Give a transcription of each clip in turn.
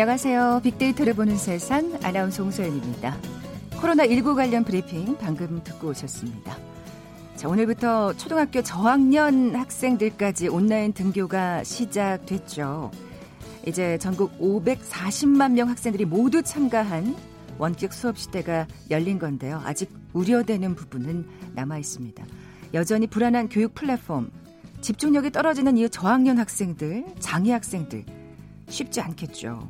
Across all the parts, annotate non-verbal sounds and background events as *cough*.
안녕하세요. 빅데이터를 보는 세상 아나운서 홍소연입니다. 코로나19 관련 브리핑 방금 듣고 오셨습니다. 자, 오늘부터 초등학교 저학년 학생들까지 온라인 등교가 시작됐죠. 이제 전국 540만 명 학생들이 모두 참가한 원격 수업 시대가 열린 건데요. 아직 우려되는 부분은 남아 있습니다. 여전히 불안한 교육 플랫폼, 집중력이 떨어지는 이 저학년 학생들, 장애 학생들 쉽지 않겠죠.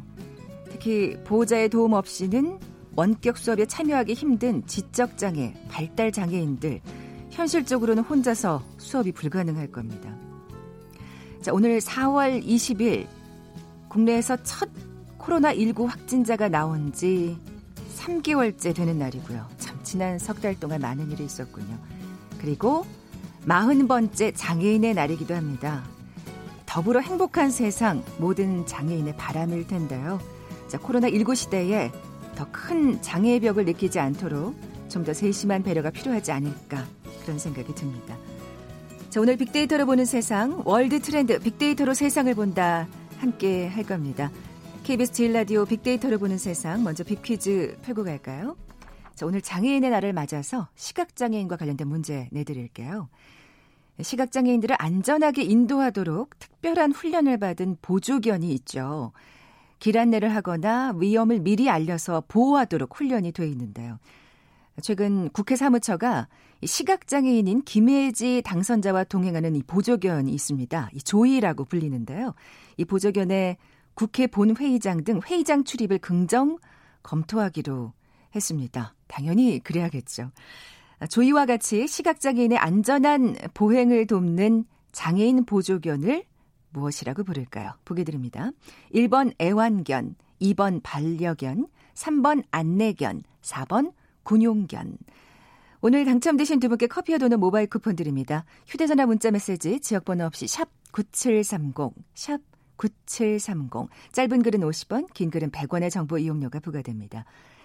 특히 보호자의 도움 없이는 원격 수업에 참여하기 힘든 지적장애, 발달장애인들, 현실적으로는 혼자서 수업이 불가능할 겁니다. 자, 오늘 4월 20일 국내에서 첫 코로나19 확진자가 나온 지 3개월째 되는 날이고요. 참 지난 석 달 동안 많은 일이 있었군요. 그리고 40번째 장애인의 날이기도 합니다. 더불어 행복한 세상 모든 장애인의 바람일 텐데요. 자, 코로나19 시대에 더 큰 장애의 벽을 느끼지 않도록 좀 더 세심한 배려가 필요하지 않을까 그런 생각이 듭니다. 자, 오늘 빅데이터로 보는 세상 월드 트렌드 빅데이터로 세상을 본다 함께 할 겁니다. KBS 제일 라디오 빅데이터로 보는 세상 먼저 빅퀴즈 풀고 갈까요? 자, 오늘 장애인의 날을 맞아서 시각장애인과 관련된 문제 내드릴게요. 시각장애인들을 안전하게 인도하도록 특별한 훈련을 받은 보조견이 있죠. 길 안내를 하거나 위험을 미리 알려서 보호하도록 훈련이 돼 있는데요. 최근 국회 사무처가 시각장애인인 김혜지 당선자와 동행하는 이 보조견이 있습니다. 이 조이라고 불리는데요. 이 보조견의 국회 본회의장 등 회의장 출입을 긍정 검토하기로 했습니다. 당연히 그래야겠죠. 조이와 같이 시각장애인의 안전한 보행을 돕는 장애인 보조견을 무엇이라고 부를까요? 보게 드립니다. 1번 애완견, 2번 반려견, 3번 안내견, 4번 군용견. 오늘 당첨되신 두 분께 커피와 도는 모바일 쿠폰 드립니다. 휴대전화 문자 메시지 지역번호 없이 샵 9730, 샵 9730. 짧은 글은 50원, 긴 글은 100원의 정보 이용료가 부과됩니다.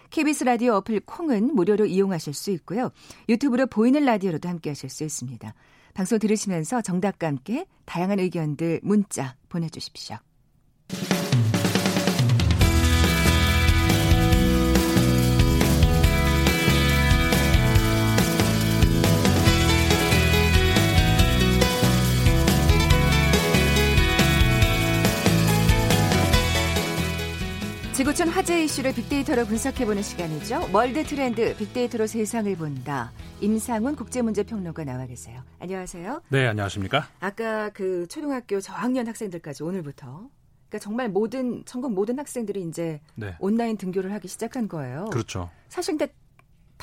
KBS 라디오 어플 콩은 무료로 이용하실 수 있고요. 유튜브로 보이는 라디오로도 함께 하실 수 있습니다. 방송 들으시면서 정답과 함께 다양한 의견들 문자 보내주십시오. 지구촌 화제 이슈를 빅데이터로 분석해보는 시간이죠. 월드 트렌드 빅데이터로 세상을 본다. 임상훈 국제문제평론가 나와 계세요. 안녕하세요. 네, 안녕하십니까? 아까 그 초등학교 저학년 학생들까지 오늘부터 그러니까 정말 모든 전국 모든 학생들이 이제 네. 온라인 등교를 하기 시작한 거예요. 그렇죠. 사실 근데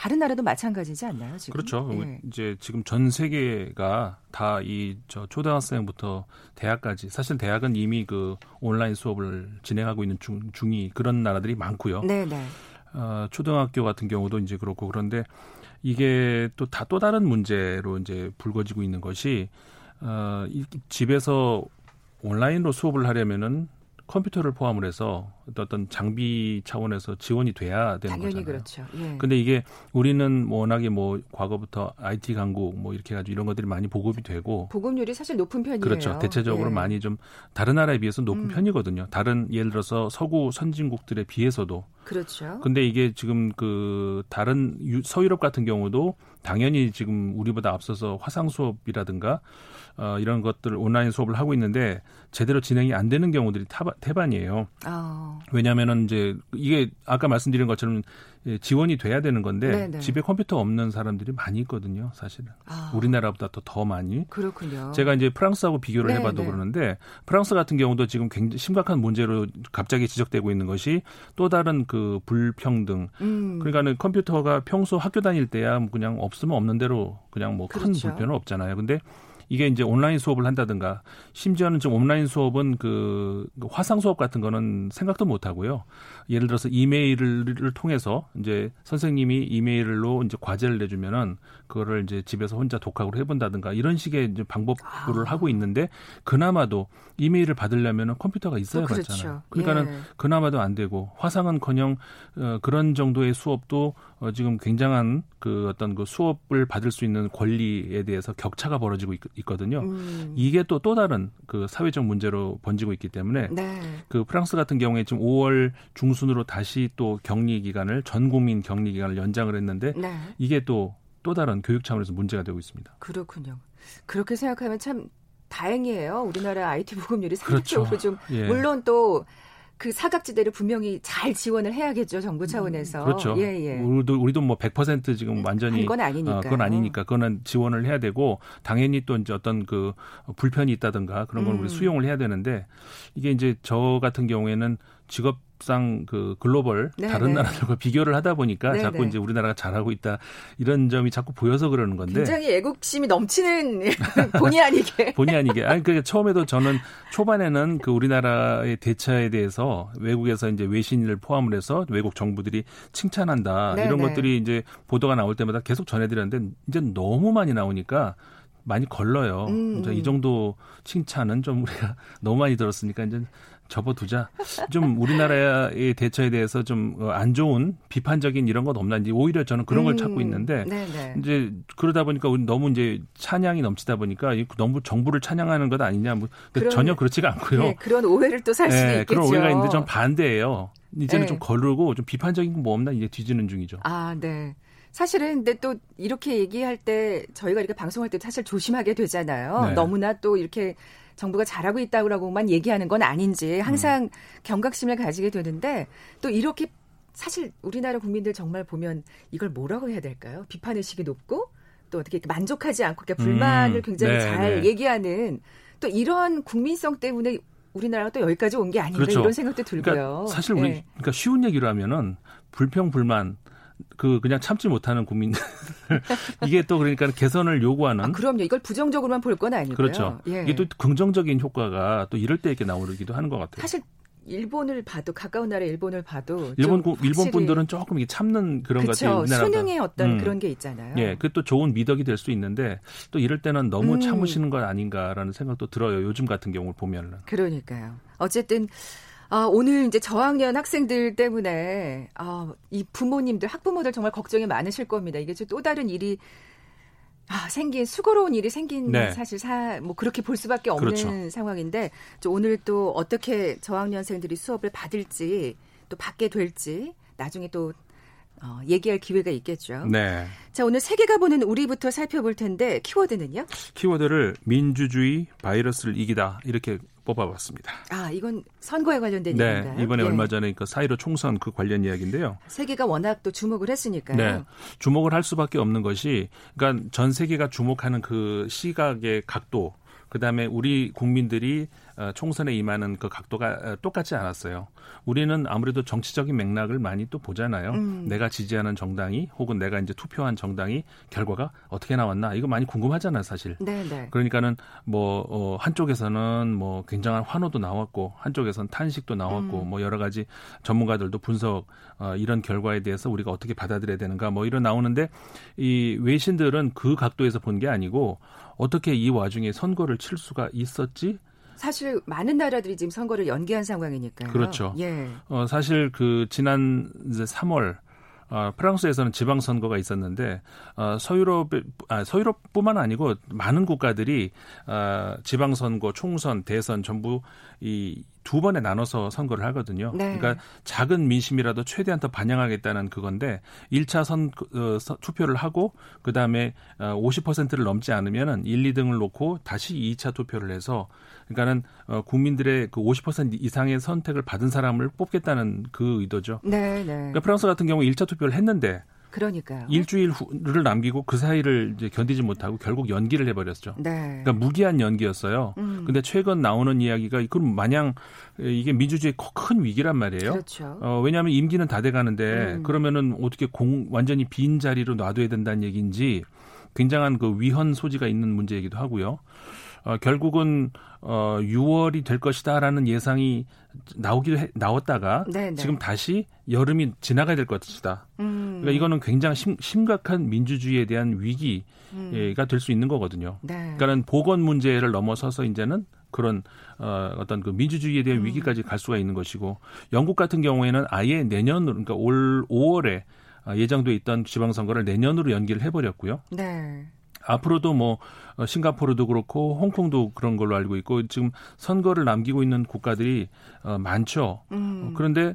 다른 나라도 마찬가지지 않나요? 지금? 그렇죠. 예. 이제 지금 전 세계가 다 이 저 초등학생부터 대학까지 사실 대학은 이미 그 온라인 수업을 진행하고 있는 중, 중이 그런 나라들이 많고요. 네, 네. 어, 초등학교 같은 경우도 이제 그렇고 그런데 이게 또 다 또 다른 문제로 이제 불거지고 있는 것이 어, 이 집에서 온라인으로 수업을 하려면은 컴퓨터를 포함을 해서 어떤 장비 차원에서 지원이 돼야 되는 당연히 거잖아요. 그렇죠. 예. 근데 이게 우리는 워낙에 뭐 과거부터 IT 강국 뭐 이렇게 가지고 이런 것들이 많이 보급이 되고 보급률이 사실 높은 편이에요. 그렇죠. 대체적으로 예. 많이 좀 다른 나라에 비해서 높은 음. 편이거든요. 다른 예를 들어서 서구 선진국들에 비해서도 그렇죠. 근데 이게 지금 그 다른 서유럽 같은 경우도 당연히 지금 우리보다 앞서서 화상 수업이라든가 어, 이런 것들 온라인 수업을 하고 있는데 제대로 진행이 안 되는 경우들이 타바, 태반이에요. 어. 왜냐하면은 이제 이게 아까 말씀드린 것처럼 예, 지원이 돼야 되는 건데 네네. 집에 컴퓨터 없는 사람들이 많이 있거든요, 사실은. 아. 우리나라보다 더, 더 많이. 그렇군요. 제가 이제 프랑스하고 비교를 네네. 해봐도 그러는데 프랑스 같은 경우도 지금 굉장히 심각한 문제로 갑자기 지적되고 있는 것이 또 다른 그 불평등. 음. 그러니까는 컴퓨터가 평소 학교 다닐 때야 그냥 없으면 없는 대로 그냥 뭐큰 그렇죠. 불편은 없잖아요. 근데 이게 이제 온라인 수업을 한다든가 심지어는 지금 온라인 수업은 그 화상 수업 같은 거는 생각도 못 하고요. 예를 들어서 이메일을 통해서 이제 선생님이 이메일로 이제 과제를 내주면은 그거를 이제 집에서 혼자 독학으로 해본다든가 이런 식의 이제 방법을 아. 하고 있는데 그나마도 이메일을 받으려면은 컴퓨터가 있어야 그렇죠. 받잖아요. 그러니까는 예. 그나마도 안 되고 화상은커녕 어, 그런 정도의 수업도 어, 지금 굉장한 그 어떤 그 수업을 받을 수 있는 권리에 대해서 격차가 벌어지고 있, 있거든요. 음. 이게 또또 다른 그 사회적 문제로 번지고 있기 때문에 네. 그 프랑스 같은 경우에 지금 5월 중순으로 다시 또 격리 기간을 전 국민 격리 기간을 연장을 했는데 네. 이게 또또 또 다른 교육 차원에서 문제가 되고 있습니다. 그렇군요. 그렇게 생각하면 참 다행이에요. 우리나라 IT 보급률이 상대적으로 그렇죠. 좀 예. 물론 또 그 사각지대를 분명히 잘 지원을 해야겠죠 정부 차원에서. 그렇죠. 예, 예. 우리도 우리도 뭐 100% 지금 완전히 건 아니니까. 어, 그건 아니니까 그거는 지원을 해야 되고 당연히 또 이제 어떤 그 불편이 있다든가 그런 걸 음. 우리 수용을 해야 되는데 이게 이제 저 같은 경우에는 직업 상 그 글로벌 네, 다른 네. 나라들과 비교를 하다 보니까 네, 자꾸 네. 이제 우리나라가 잘하고 있다 이런 점이 자꾸 보여서 그러는 건데 굉장히 애국심이 넘치는 *laughs* 본의 아니게 *laughs* 본의 아니게 아니 그러니까 처음에도 저는 초반에는 그 우리나라의 대처에 대해서 외국에서 이제 외신을 포함을 해서 외국 정부들이 칭찬한다 네, 이런 네. 것들이 이제 보도가 나올 때마다 계속 전해드렸는데 이제 너무 많이 나오니까 많이 걸러요. 음. 이 정도 칭찬은 좀 우리가 *laughs* 너무 많이 들었으니까 이제 접어두자. 좀 우리나라의 대처에 대해서 좀 안 좋은 비판적인 이런 것 없나 이제 오히려 저는 그런 걸 음. 찾고 있는데 네네. 이제 그러다 보니까 너무 이제 찬양이 넘치다 보니까 너무 정부를 찬양하는 것 아니냐 뭐 그런, 전혀 그렇지가 않고요. 네, 그런 오해를 또 살 수도 네, 있겠죠. 그런 오해가 있는데 전 반대예요. 이제는 네. 좀 거르고 좀 비판적인 거 뭐 없나 이제 뒤지는 중이죠. 아, 네. 사실은 근데 또 이렇게 얘기할 때 저희가 이렇게 방송할 때 사실 조심하게 되잖아요. 네. 너무나 또 이렇게 정부가 잘하고 있다고만 얘기하는 건 아닌지 항상 음. 경각심을 가지게 되는데 또 이렇게 사실 우리나라 국민들 정말 보면 이걸 뭐라고 해야 될까요? 비판 의식이 높고 또 어떻게 만족하지 않고 불만을 음. 굉장히 네, 잘 네. 얘기하는 또 이런 국민성 때문에 우리나라가 또 여기까지 온 게 아닌가 그렇죠. 이런 생각도 들고요. 그러니까 사실 우리 네. 그러니까 쉬운 얘기로 하면은 불평 불만 그 그냥 참지 못하는 국민들 *laughs* 이게 또 그러니까 개선을 요구하는 아, 그럼요 이걸 부정적으로만 볼 건 아니고요 그렇죠 예. 이게 또 긍정적인 효과가 또 이럴 때 이렇게 나오기도 하는 것 같아요 사실 일본을 봐도 가까운 나라 일본을 봐도 일본 일본 분들은 조금 이게 참는 그런 것 같아요. 수능의 어떤 음. 그런 게 있잖아요. 예, 그또 좋은 미덕이 될 수 있는데 또 이럴 때는 너무 음. 참으시는 것 아닌가라는 생각도 들어요. 요즘 같은 경우를 보면은. 그러니까요. 어쨌든 아, 오늘 이제 저학년 학생들 때문에 아, 이 부모님들, 학부모들 정말 걱정이 많으실 겁니다. 이게 또 다른 일이 아, 생긴 수고로운 일이 생긴 네. 사실 사 뭐 그렇게 볼 수밖에 없는 그렇죠. 상황인데 오늘 또 어떻게 저학년생들이 수업을 받을지 또 받게 될지 나중에 또 어, 얘기할 기회가 있겠죠. 네. 자, 오늘 세계가 보는 우리부터 살펴볼 텐데 키워드는요? 키워드를 민주주의 바이러스를 이기다 이렇게 뽑아봤습니다. 아, 이건 선거에 관련된 네, 얘기인가요? 이번에 네. 얼마 전에 그 사이로 총선 그 관련 이야기인데요. 세계가 워낙 또 주목을 했으니까요. 네, 주목을 할 수밖에 없는 것이 그러니까 전 세계가 주목하는 그 시각의 각도 그 다음에 우리 국민들이 어, 총선에 임하는 그 각도가 어, 똑같지 않았어요. 우리는 아무래도 정치적인 맥락을 많이 또 보잖아요. 음. 내가 지지하는 정당이 혹은 내가 이제 투표한 정당이 결과가 어떻게 나왔나 이거 많이 궁금하잖아요, 사실. 네네. 네. 그러니까는 뭐 어, 한쪽에서는 뭐 굉장한 환호도 나왔고 한쪽에서는 탄식도 나왔고 음. 뭐 여러 가지 전문가들도 분석 어, 이런 결과에 대해서 우리가 어떻게 받아들여야 되는가 뭐 이런 나오는데 이 외신들은 그 각도에서 본 게 아니고 어떻게 이 와중에 선거를 칠 수가 있었지? 사실 많은 나라들이 지금 선거를 연기한 상황이니까요. 그렇죠. 예. 어, 사실 그 지난 이제 3월 어, 프랑스에서는 지방 선거가 있었는데 어, 서유럽 아, 서유럽뿐만 아니고 많은 국가들이 어, 지방 선거, 총선, 대선 전부 이 두 번에 나눠서 선거를 하거든요. 네. 그러니까 작은 민심이라도 최대한 더 반영하겠다는 그건데 1차 선 어, 투표를 하고 그다음에 어, 50%를 넘지 않으면은 1, 2등을 놓고 다시 2차 투표를 해서 그러니까는 어, 국민들의 그 50% 이상의 선택을 받은 사람을 뽑겠다는 그 의도죠. 네, 네. 그러니까 프랑스 같은 경우 1차 투표를 했는데 그러니까요. 일주일을 남기고 그 사이를 이제 견디지 못하고 결국 연기를 해버렸죠. 네. 그러니까 무기한 연기였어요. 음. 근데 최근 나오는 이야기가 그럼 마냥 이게 민주주의 큰 위기란 말이에요. 그렇죠. 어, 왜냐하면 임기는 다 돼가는데 음. 그러면은 어떻게 공 완전히 빈 자리로 놔둬야 된다는 얘기인지 굉장한 그 위헌 소지가 있는 문제이기도 하고요. 어, 결국은 어, 6월이 될 것이다라는 예상이 나오기도 해, 나왔다가 네네. 네. 지금 다시 여름이 지나가야 될 것이다. 음. 그러니까 이거는 굉장히 심, 심각한 민주주의에 대한 위기가 음. 될수 있는 거거든요. 네. 그러니까는 보건 문제를 넘어서서 이제는 그런 어, 어떤 그 민주주의에 대한 음. 위기까지 갈 수가 있는 것이고 영국 같은 경우에는 아예 내년으로 그러니까 올 5월에 예정돼 있던 지방선거를 내년으로 연기를 해버렸고요. 네. 앞으로도 뭐 어, 싱가포르도 그렇고 홍콩도 그런 걸로 알고 있고 지금 선거를 남기고 있는 국가들이 어, 많죠. 음. 그런데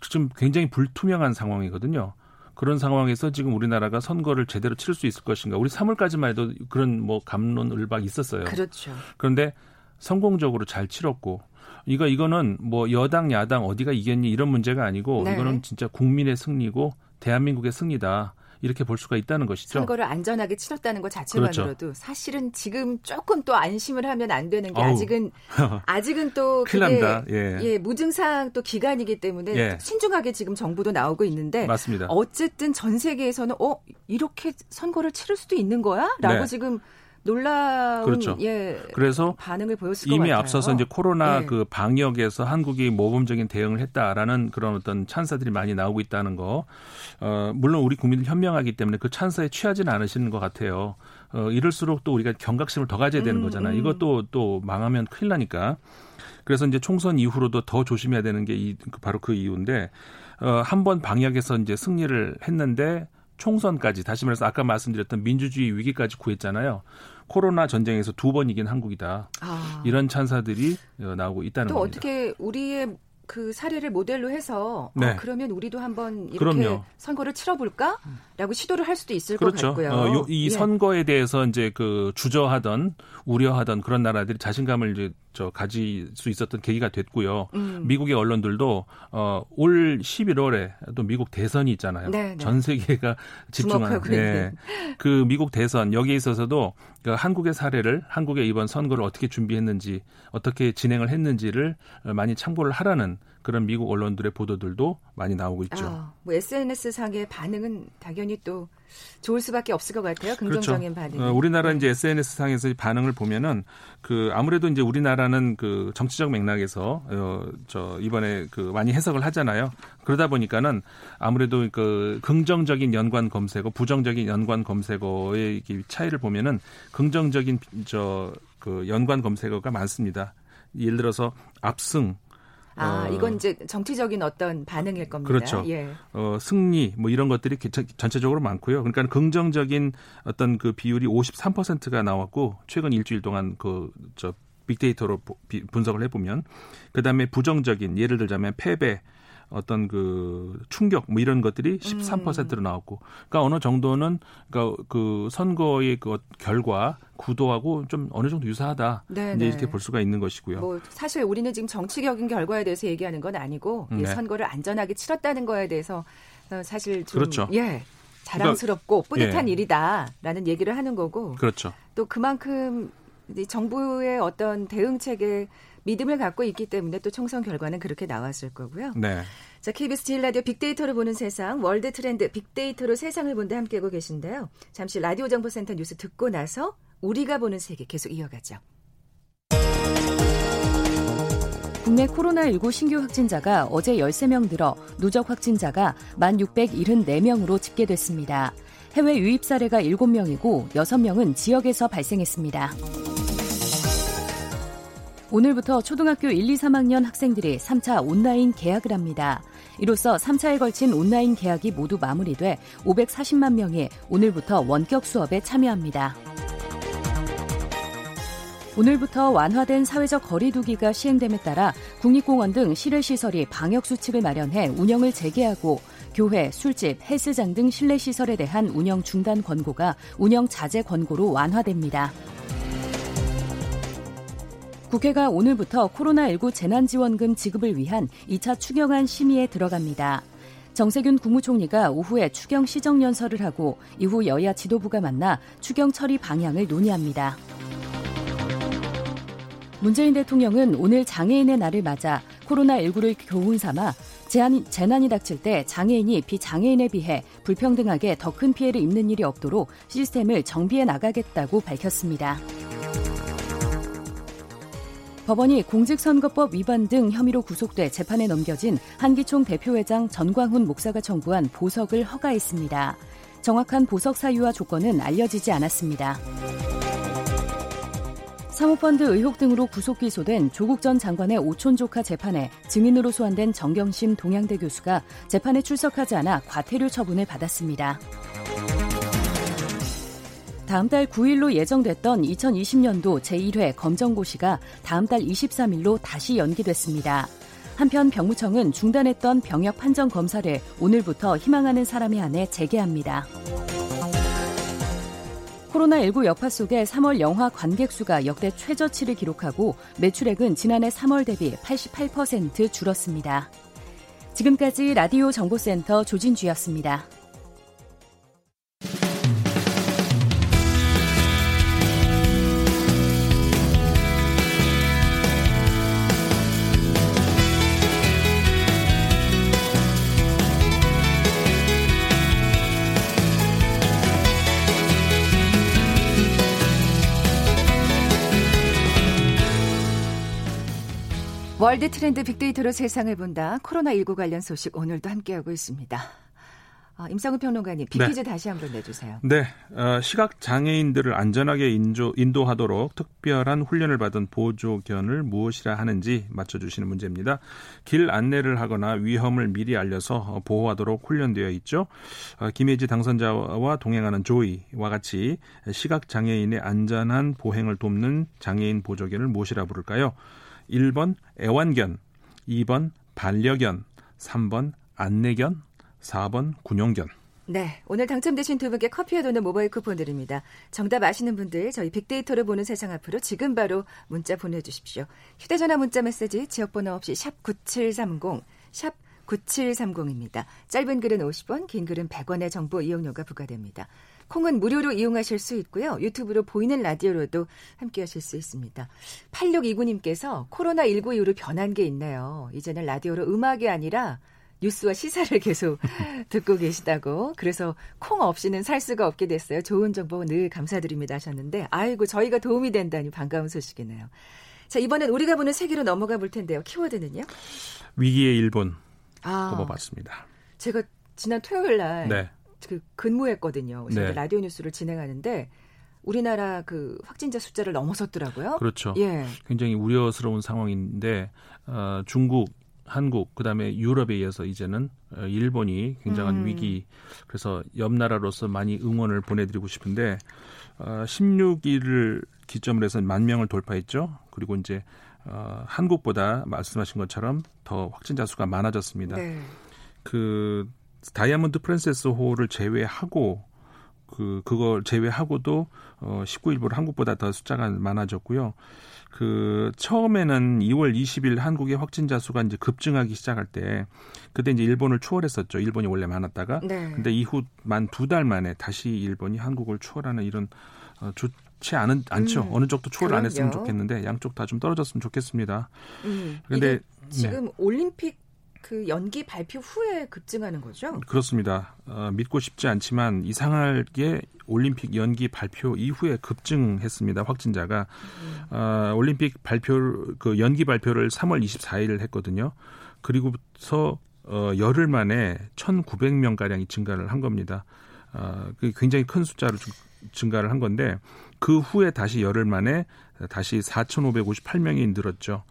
지금 굉장히 불투명한 상황이거든요. 그런 상황에서 지금 우리나라가 선거를 제대로 치를 수 있을 것인가? 우리 3월까지만 해도 그런 뭐 감론을박 있었어요. 그렇죠. 그런데 성공적으로 잘 치렀고 이거 이거는 뭐 여당 야당 어디가 이겼니 이런 문제가 아니고 네. 이거는 진짜 국민의 승리고 대한민국의 승리다. 이렇게 볼 수가 있다는 것이죠. 선거를 안전하게 치렀다는 것 자체만으로도 그렇죠. 사실은 지금 조금 또 안심을 하면 안 되는 게 어우. 아직은 *laughs* 아직은 또 그게 예. 예. 무증상 또 기간이기 때문에 예. 신중하게 지금 정부도 나오고 있는데 맞습니다. 어쨌든 전 세계에서는 어 이렇게 선거를 치를 수도 있는 거야?라고 네. 지금 놀라운 그렇죠. 예 그래서 반응을 보였을 이미 같아요. 앞서서 이제 코로나 예. 그 방역에서 한국이 모범적인 대응을 했다라는 그런 어떤 찬사들이 많이 나오고 있다는 거. 어, 물론 우리 국민들 현명하기 때문에 그 찬사에 취하지는 않으시는 것 같아요. 어, 이럴수록 또 우리가 경각심을 더 가져야 되는 음, 거잖아요. 음. 이것도 또 망하면 큰일 나니까. 그래서 이제 총선 이후로도 더 조심해야 되는 게 이, 바로 그 이유인데 어, 한 번 방역에서 이제 승리를 했는데 총선까지 다시 말해서 아까 말씀드렸던 민주주의 위기까지 구했잖아요. 코로나 전쟁에서 두 번 이긴 한국이다. 아. 이런 찬사들이 어, 나오고 있다는 또 겁니다. 어떻게 우리의 그 사례를 모델로 해서 어, 네. 어, 그러면 우리도 한번 이렇게 그럼요. 선거를 치러볼까라고 시도를 할 수도 있을 그렇죠. 것 같고요. 어, 요, 이 예. 선거에 대해서 이제 그 주저하던 우려하던 그런 나라들이 자신감을 이제 저 가질 수 있었던 계기가 됐고요. 음. 미국의 언론들도 어, 올 11월에 또 미국 대선이 있잖아요. 네, 네. 전 세계가 집중한 네. 그 미국 대선 여기에 있어서도 그 한국의 사례를 한국의 이번 선거를 어떻게 준비했는지 어떻게 진행을 했는지를 많이 참고를 하라는 그런 미국 언론들의 보도들도 많이 나오고 있죠. 아, 뭐 SNS 상의 반응은 당연히 또 좋을 수밖에 없을 것 같아요. 긍정적인 그렇죠. 반응. 어, 우리나라 네. 이제 SNS 상에서 반응을 보면은 그 아무래도 이제 우리나라는 그 정치적 맥락에서 어, 저 이번에 그 많이 해석을 하잖아요. 그러다 보니까는 아무래도 그 긍정적인 연관 검색어, 부정적인 연관 검색어의 차이를 보면은 긍정적인 저 그 연관 검색어가 많습니다. 예를 들어서 압승, 아, 어, 이건 이제 정치적인 어떤 반응일 겁니다. 그렇죠. 예. 어, 승리 뭐 이런 것들이 전체적으로 많고요. 그러니까 긍정적인 어떤 그 비율이 53%가 나왔고 최근 일주일 동안 그저 빅데이터로 분석을 해보면 그다음에 부정적인 예를 들자면 패배 어떤 그 충격 뭐 이런 것들이 13%로 음. 나왔고 그러니까 어느 정도는 그러니까 그 선거의 그 결과 구도하고 좀 어느 정도 유사하다 네, 이제 네. 이렇게 볼 수가 있는 것이고요. 뭐 사실 우리는 지금 정치적인 결과에 대해서 얘기하는 건 아니고 네. 선거를 안전하게 치렀다는 거에 대해서 어, 사실 좀 그렇죠. 예. 자랑스럽고 그러니까, 뿌듯한 예. 일이다라는 얘기를 하는 거고 그렇죠. 또 그만큼 정부의 어떤 대응책에 믿음을 갖고 있기 때문에 또 총선 결과는 그렇게 나왔을 거고요. 네. 자, KBS 제일 라디오 빅데이터로 보는 세상, 월드 트렌드 빅데이터로 세상을 본다 함께하고 계신데요. 잠시 라디오 정보센터 뉴스 듣고 나서 우리가 보는 세계 계속 이어가죠. 국내 코로나19 신규 확진자가 어제 13명 늘어 누적 확진자가 1,674명으로 집계됐습니다. 해외 유입 사례가 7명이고 6명은 지역에서 발생했습니다. 오늘부터 초등학교 1, 2, 3학년 학생들이 3차 온라인 개학을 합니다. 이로써 3차에 걸친 온라인 개학이 모두 마무리돼 540만 명이 오늘부터 원격 수업에 참여합니다. 오늘부터 완화된 사회적 거리두기가 시행됨에 따라 국립공원 등 실외시설이 방역수칙을 마련해 운영을 재개하고 교회, 술집, 헬스장 등 실내시설에 대한 운영 중단 권고가 운영 자제 권고로 완화됩니다. 국회가 오늘부터 코로나19 재난지원금 지급을 위한 2차 추경안 심의에 들어갑니다. 정세균 국무총리가 오후에 추경 시정연설을 하고 이후 여야 지도부가 만나 추경 처리 방향을 논의합니다. 문재인 대통령은 오늘 장애인의 날을 맞아 코로나19를 교훈 삼아 재난이, 닥칠 때 장애인이 비장애인에 비해 불평등하게 더 큰 피해를 입는 일이 없도록 시스템을 정비해 나가겠다고 밝혔습니다. 법원이 공직선거법 위반 등 혐의로 구속돼 재판에 넘겨진 한기총 대표회장 전광훈 목사가 청구한 보석을 허가했습니다. 정확한 보석 사유와 조건은 알려지지 않았습니다. 사모펀드 의혹 등으로 구속 기소된 조국 전 장관의 오촌 조카 재판에 증인으로 소환된 정경심 동양대 교수가 재판에 출석하지 않아 과태료 처분을 받았습니다. 다음 달 9일로 예정됐던 2020년도 제1회 검정고시가 다음 달 23일로 다시 연기됐습니다. 한편 병무청은 중단했던 병역 판정 검사를 오늘부터 희망하는 사람에 한해 재개합니다. 코로나19 여파 속에 3월 영화 관객 수가 역대 최저치를 기록하고 매출액은 지난해 3월 대비 88% 줄었습니다. 지금까지 라디오 정보센터 조진주였습니다. 월드 트렌드 빅데이터로 세상을 본다. 코로나19 관련 소식 오늘도 함께하고 있습니다. 어, 임성우 평론가님, 빅퀴즈 네. 다시 한번 내주세요. 네, 어, 시각 장애인들을 안전하게 인조, 인도하도록 특별한 훈련을 받은 보조견을 무엇이라 하는지 맞춰주시는 문제입니다. 길 안내를 하거나 위험을 미리 알려서 보호하도록 훈련되어 있죠. 어, 김혜지 당선자와 동행하는 조이와 같이 시각 장애인의 안전한 보행을 돕는 장애인 보조견을 무엇이라 부를까요? 1번 애완견, 2번 반려견, 3번 안내견, 4번 군용견. 네, 오늘 당첨되신 두 분께 커피와 도는 모바일 쿠폰 드립니다. 정답 아시는 분들 저희 빅데이터를 보는 세상 앞으로 지금 바로 문자 보내주십시오. 휴대전화 문자 메시지 지역번호 없이 샵 9730, 샵 9730입니다. 짧은 글은 50원, 긴 글은 100원의 정보 이용료가 부과됩니다. 콩은 무료로 이용하실 수 있고요. 유튜브로 보이는 라디오로도 함께 하실 수 있습니다. 8629님께서 코로나19 이후로 변한 게 있네요. 이제는 라디오로 음악이 아니라 뉴스와 시사를 *laughs* 계속 듣고 계시다고. 그래서 콩 없이는 살 수가 없게 됐어요. 좋은 정보 늘 감사드립니다 하셨는데, 아이고, 저희가 도움이 된다니 반가운 소식이네요. 자, 이번엔 우리가 보는 세계로 넘어가 볼 텐데요. 키워드는요? 위기의 일본 아, 뽑아봤습니다. 제가 지난 토요일 날 네. 그 근무했거든요. 그래서 네. 라디오 뉴스를 진행하는데 우리나라 그 확진자 숫자를 넘어섰더라고요. 그렇죠. 예. 굉장히 우려스러운 상황인데 어, 중국, 한국, 그다음에 유럽에 이어서 이제는 어, 일본이 굉장한 음. 위기. 그래서 옆 나라로서 많이 응원을 보내드리고 싶은데 어, 16일을 기점으로 해서 만 명을 돌파했죠. 그리고 이제 어, 한국보다 말씀하신 것처럼 더 확진자 수가 많아졌습니다. 네. 그 다이아몬드 프랜세스 호를 제외하고 그 그걸 제외하고도 어 19일부로 한국보다 더 숫자가 많아졌고요. 그 처음에는 2월 20일 한국의 확진자 수가 이제 급증하기 시작할 때 그때 이제 일본을 추월했었죠. 일본이 원래 많았다가 네. 근데 이후 만 두 달 만에 다시 일본이 한국을 추월하는 이런 어, 좋지 않은 않죠. 음, 어느 쪽도 추월 안 했으면 좋겠는데 양쪽 다 좀 떨어졌으면 좋겠습니다. 음, 근데 지금 네. 올림픽 그 연기 발표 후에 급증하는 거죠? 그렇습니다. 어, 믿고 싶지 않지만 이상하게 올림픽 연기 발표 이후에 급증했습니다. 확진자가 음. 어, 올림픽 발표 그 연기 발표를 3월 24일 했거든요. 그리고서 어, 열흘 만에 1,900명 가량이 증가를 한 겁니다. 어, 그 굉장히 큰 숫자로 증가를 한 건데 그 후에 다시 열흘 만에 다시 4,558명이 늘었죠.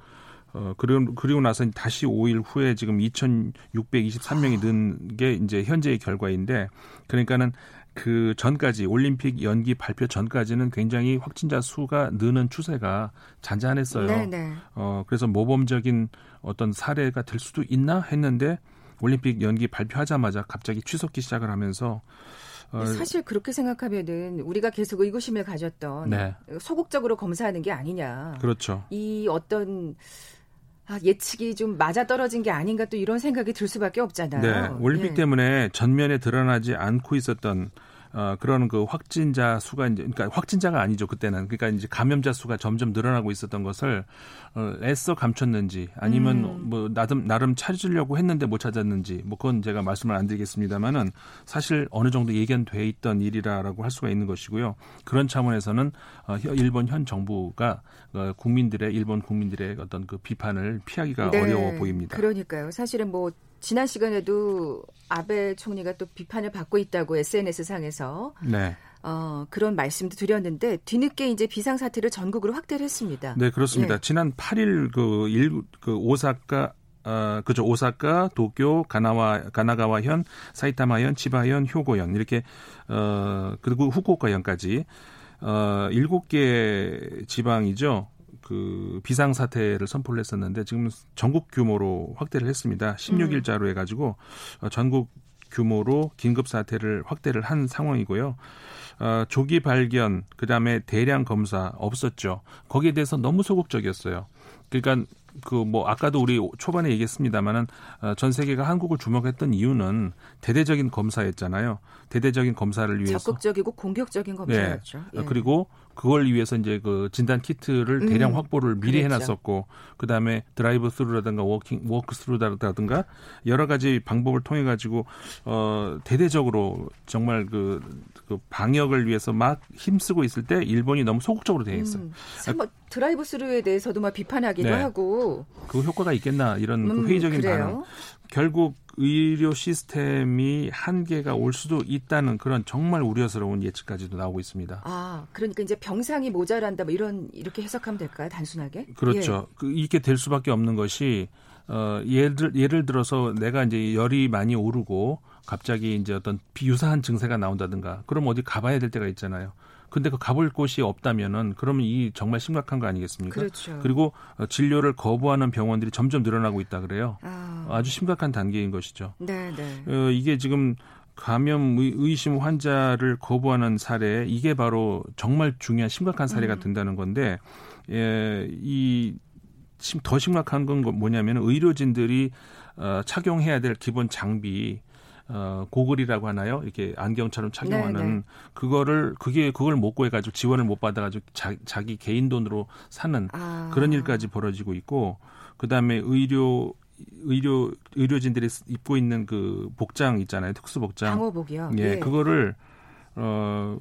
어, 그리고, 그리고 나서 다시 5일 후에 지금 2,623명이 는 게 이제 현재의 결과인데, 그러니까는 그 전까지 올림픽 연기 발표 전까지는 굉장히 확진자 수가 느는 추세가 잔잔했어요. 네네. 네. 어, 그래서 모범적인 어떤 사례가 될 수도 있나 했는데 올림픽 연기 발표하자마자 갑자기 취소기 시작을 하면서 어, 사실 그렇게 생각하면은 우리가 계속 의구심을 가졌던 네. 소극적으로 검사하는 게 아니냐. 그렇죠. 이 어떤 아, 예측이 좀 맞아 떨어진 게 아닌가 또 이런 생각이 들 수밖에 없잖아요. 네, 올림픽 네. 때문에 전면에 드러나지 않고 있었던 어, 그런 그 확진자 수가 이제 그러니까 확진자가 아니죠 그때는 그러니까 이제 감염자 수가 점점 늘어나고 있었던 것을 어, 애써 감췄는지 아니면 음. 뭐 나름 나름 찾으려고 했는데 못 찾았는지 뭐 그건 제가 말씀을 안 드리겠습니다만은 사실 어느 정도 예견돼 있던 일이라라고 할 수가 있는 것이고요 그런 차원에서는 어, 일본 현 정부가 어, 국민들의 일본 국민들의 어떤 그 비판을 피하기가 네. 어려워 보입니다. 그러니까요 사실은 뭐 지난 시간에도 아베 총리가 또 비판을 받고 있다고 SNS 상에서 네. 어, 그런 말씀도 드렸는데 뒤늦게 이제 비상 사태를 전국으로 확대를 했습니다. 네, 그렇습니다. 예. 지난 8일 그 일, 그 오사카 어, 그죠. 오사카, 도쿄, 가나와, 가나가와현, 사이타마현, 치바현, 효고현. 이렇게, 어, 그리고 후쿠오카현까지, 어, 일곱 개 지방이죠. 그 비상 사태를 선포를 했었는데 지금 전국 규모로 확대를 했습니다. 16일자로 해가지고 어, 전국 규모로 긴급 사태를 확대를 한 상황이고요. 어, 조기 발견, 그 다음에 대량 검사 없었죠. 거기에 대해서 너무 소극적이었어요. 그러니까 그 뭐 아까도 우리 초반에 얘기했습니다마는 어, 전 세계가 한국을 주목했던 이유는 대대적인 검사였잖아요. 대대적인 검사를 위해서 적극적이고 공격적인 검사였죠. 네. 예. 그리고 그걸 위해서 이제 그 진단 키트를 음. 대량 확보를 미리 그랬죠. 해놨었고 그 다음에 드라이브 스루라든가 워킹 워크 스루라든가 여러 가지 방법을 통해 가지고 어 대대적으로 정말 그, 그 방역을 위해서 막 힘쓰고 있을 때 일본이 너무 소극적으로 돼 있어요. 음. 뭐 드라이브 스루에 대해서도 막 비판하기도 네. 하고 그 효과가 있겠나 이런 그 음, 회의적인 그래요? 반응. 결국 의료 시스템이 한계가 올 수도 있다는 그런 정말 우려스러운 예측까지도 나오고 있습니다. 아, 그러니까 이제 병상이 모자란다 뭐 이런 이렇게 해석하면 될까요? 단순하게? 그렇죠. 예. 그, 이렇게 될 수밖에 없는 것이 어 예를 예를 들어서 내가 이제 열이 많이 오르고 갑자기 이제 어떤 비유사한 증세가 나온다든가 그럼 어디 가봐야 될 때가 있잖아요. 근데 그 가볼 곳이 없다면은 그러면 이 정말 심각한 거 아니겠습니까? 그렇죠. 그리고 어, 진료를 거부하는 병원들이 점점 늘어나고 있다 그래요. 아. 아주 심각한 단계인 것이죠. 네, 네. 어, 이게 지금 감염 의심 환자를 거부하는 사례 이게 바로 정말 중요한 심각한 사례가 음. 된다는 건데 예, 이 더 심각한 건 뭐냐면 의료진들이 어, 착용해야 될 기본 장비 어, 고글이라고 하나요? 이렇게 안경처럼 착용하는 네네. 네. 그거를 그게 그걸 못 구해가지고 지원을 못 받아가지고 자, 자기 개인 돈으로 사는 아. 그런 일까지 벌어지고 있고 그 다음에 의료 의료 의료진들이 입고 있는 그 복장 있잖아요 특수 복장 방호복이요. 예, 예. 그거를 어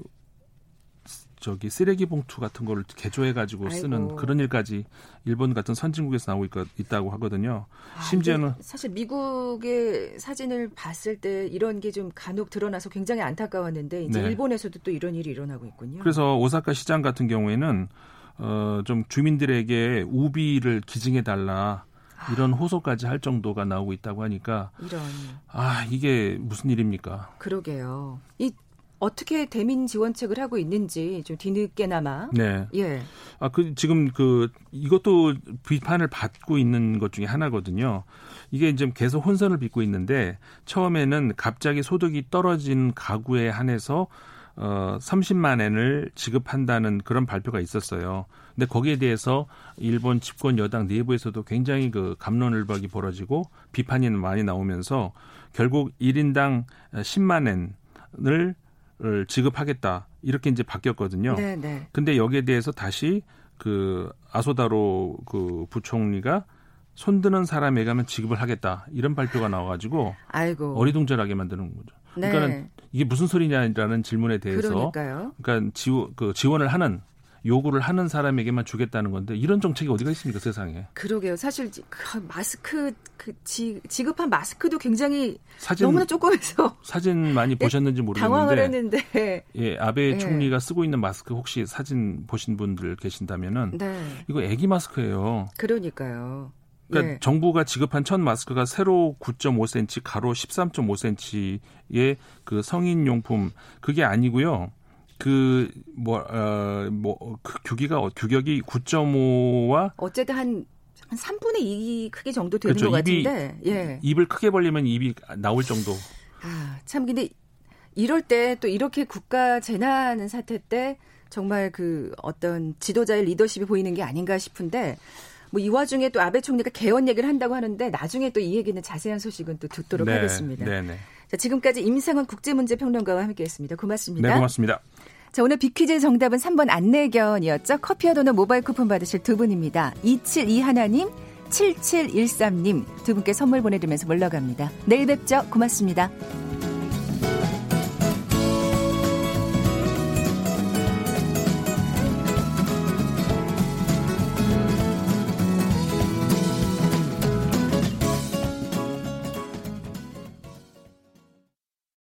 저기 쓰레기 봉투 같은 거를 개조해 가지고 쓰는 그런 일까지 일본 같은 선진국에서 나오고 있, 다고 하거든요. 아, 심지어는 사실 미국의 사진을 봤을 때 이런 게 좀 간혹 드러나서 굉장히 안타까웠는데 이제 네. 일본에서도 또 이런 일이 일어나고 있군요. 그래서 오사카 시장 같은 경우에는 어, 좀 주민들에게 우비를 기증해 달라. 이런 호소까지 할 정도가 나오고 있다고 하니까 이런 아 이게 무슨 일입니까? 그러게요. 이 어떻게 대민 지원책을 하고 있는지 좀 뒤늦게나마. 네. 예. 아, 그, 지금 그, 이것도 비판을 받고 있는 것 중에 하나거든요. 이게 이제 계속 혼선을 빚고 있는데 처음에는 갑자기 소득이 떨어진 가구에 한해서 어 30만 엔을 지급한다는 그런 발표가 있었어요. 근데 거기에 대해서 일본 집권 여당 내부에서도 굉장히 그 감론을박이 벌어지고 비판이 많이 나오면서 결국 1인당 10만 엔을 지급하겠다 이렇게 이제 바뀌었거든요. 네, 네. 근데 여기에 대해서 다시 그 아소다로 그 부총리가 손드는 사람에게만 지급을 하겠다 이런 발표가 나와가지고 아이고. 어리둥절하게 만드는 거죠. 네. 그러니까는 이게 무슨 소리냐라는 질문에 대해서 그러니까요. 그러니까 지원 그 지원을 하는 요구를 하는 사람에게만 주겠다는 건데 이런 정책이 어디가 있습니까 세상에? 그러게요. 사실 그 마스크 그 지, 지급한 마스크도 굉장히 사진, 너무나 조금해서 사진 많이 예, 보셨는지 모르겠는데 당황을 했는데 예 아베 예. 총리가 쓰고 있는 마스크 혹시 사진 보신 분들 계신다면은 네. 이거 애기 마스크예요. 그러니까요. 그러니까 예. 정부가 지급한 첫 마스크가 세로 9.5cm, 가로 13.5cm의 그 성인 용품 그게 아니고요. 그, 뭐, 어, 뭐, 그 규기가, 규격이 9.5와. 어쨌든 한, 한 3분의 2 크기 정도 되는 그렇죠. 것 같은데, 예. 입을 크게 벌리면 입이 나올 정도. 아, 참, 근데 이럴 때 또 이렇게 국가 재난 사태 때 정말 그 어떤 지도자의 리더십이 보이는 게 아닌가 싶은데, 뭐 이 와중에 또 아베 총리가 개헌 얘기를 한다고 하는데 나중에 또 이 얘기는 자세한 소식은 또 듣도록 네, 하겠습니다. 네, 네. 자, 지금까지 임상원 국제문제평론가와 함께했습니다. 고맙습니다. 네, 고맙습니다. 자, 오늘 비퀴즈 정답은 3번 안내견이었죠. 커피와 도넛 모바일 쿠폰 받으실 두 분입니다. 272 하나님, 7713님 두 분께 선물 보내드리면서 물러갑니다. 내일 뵙죠. 고맙습니다.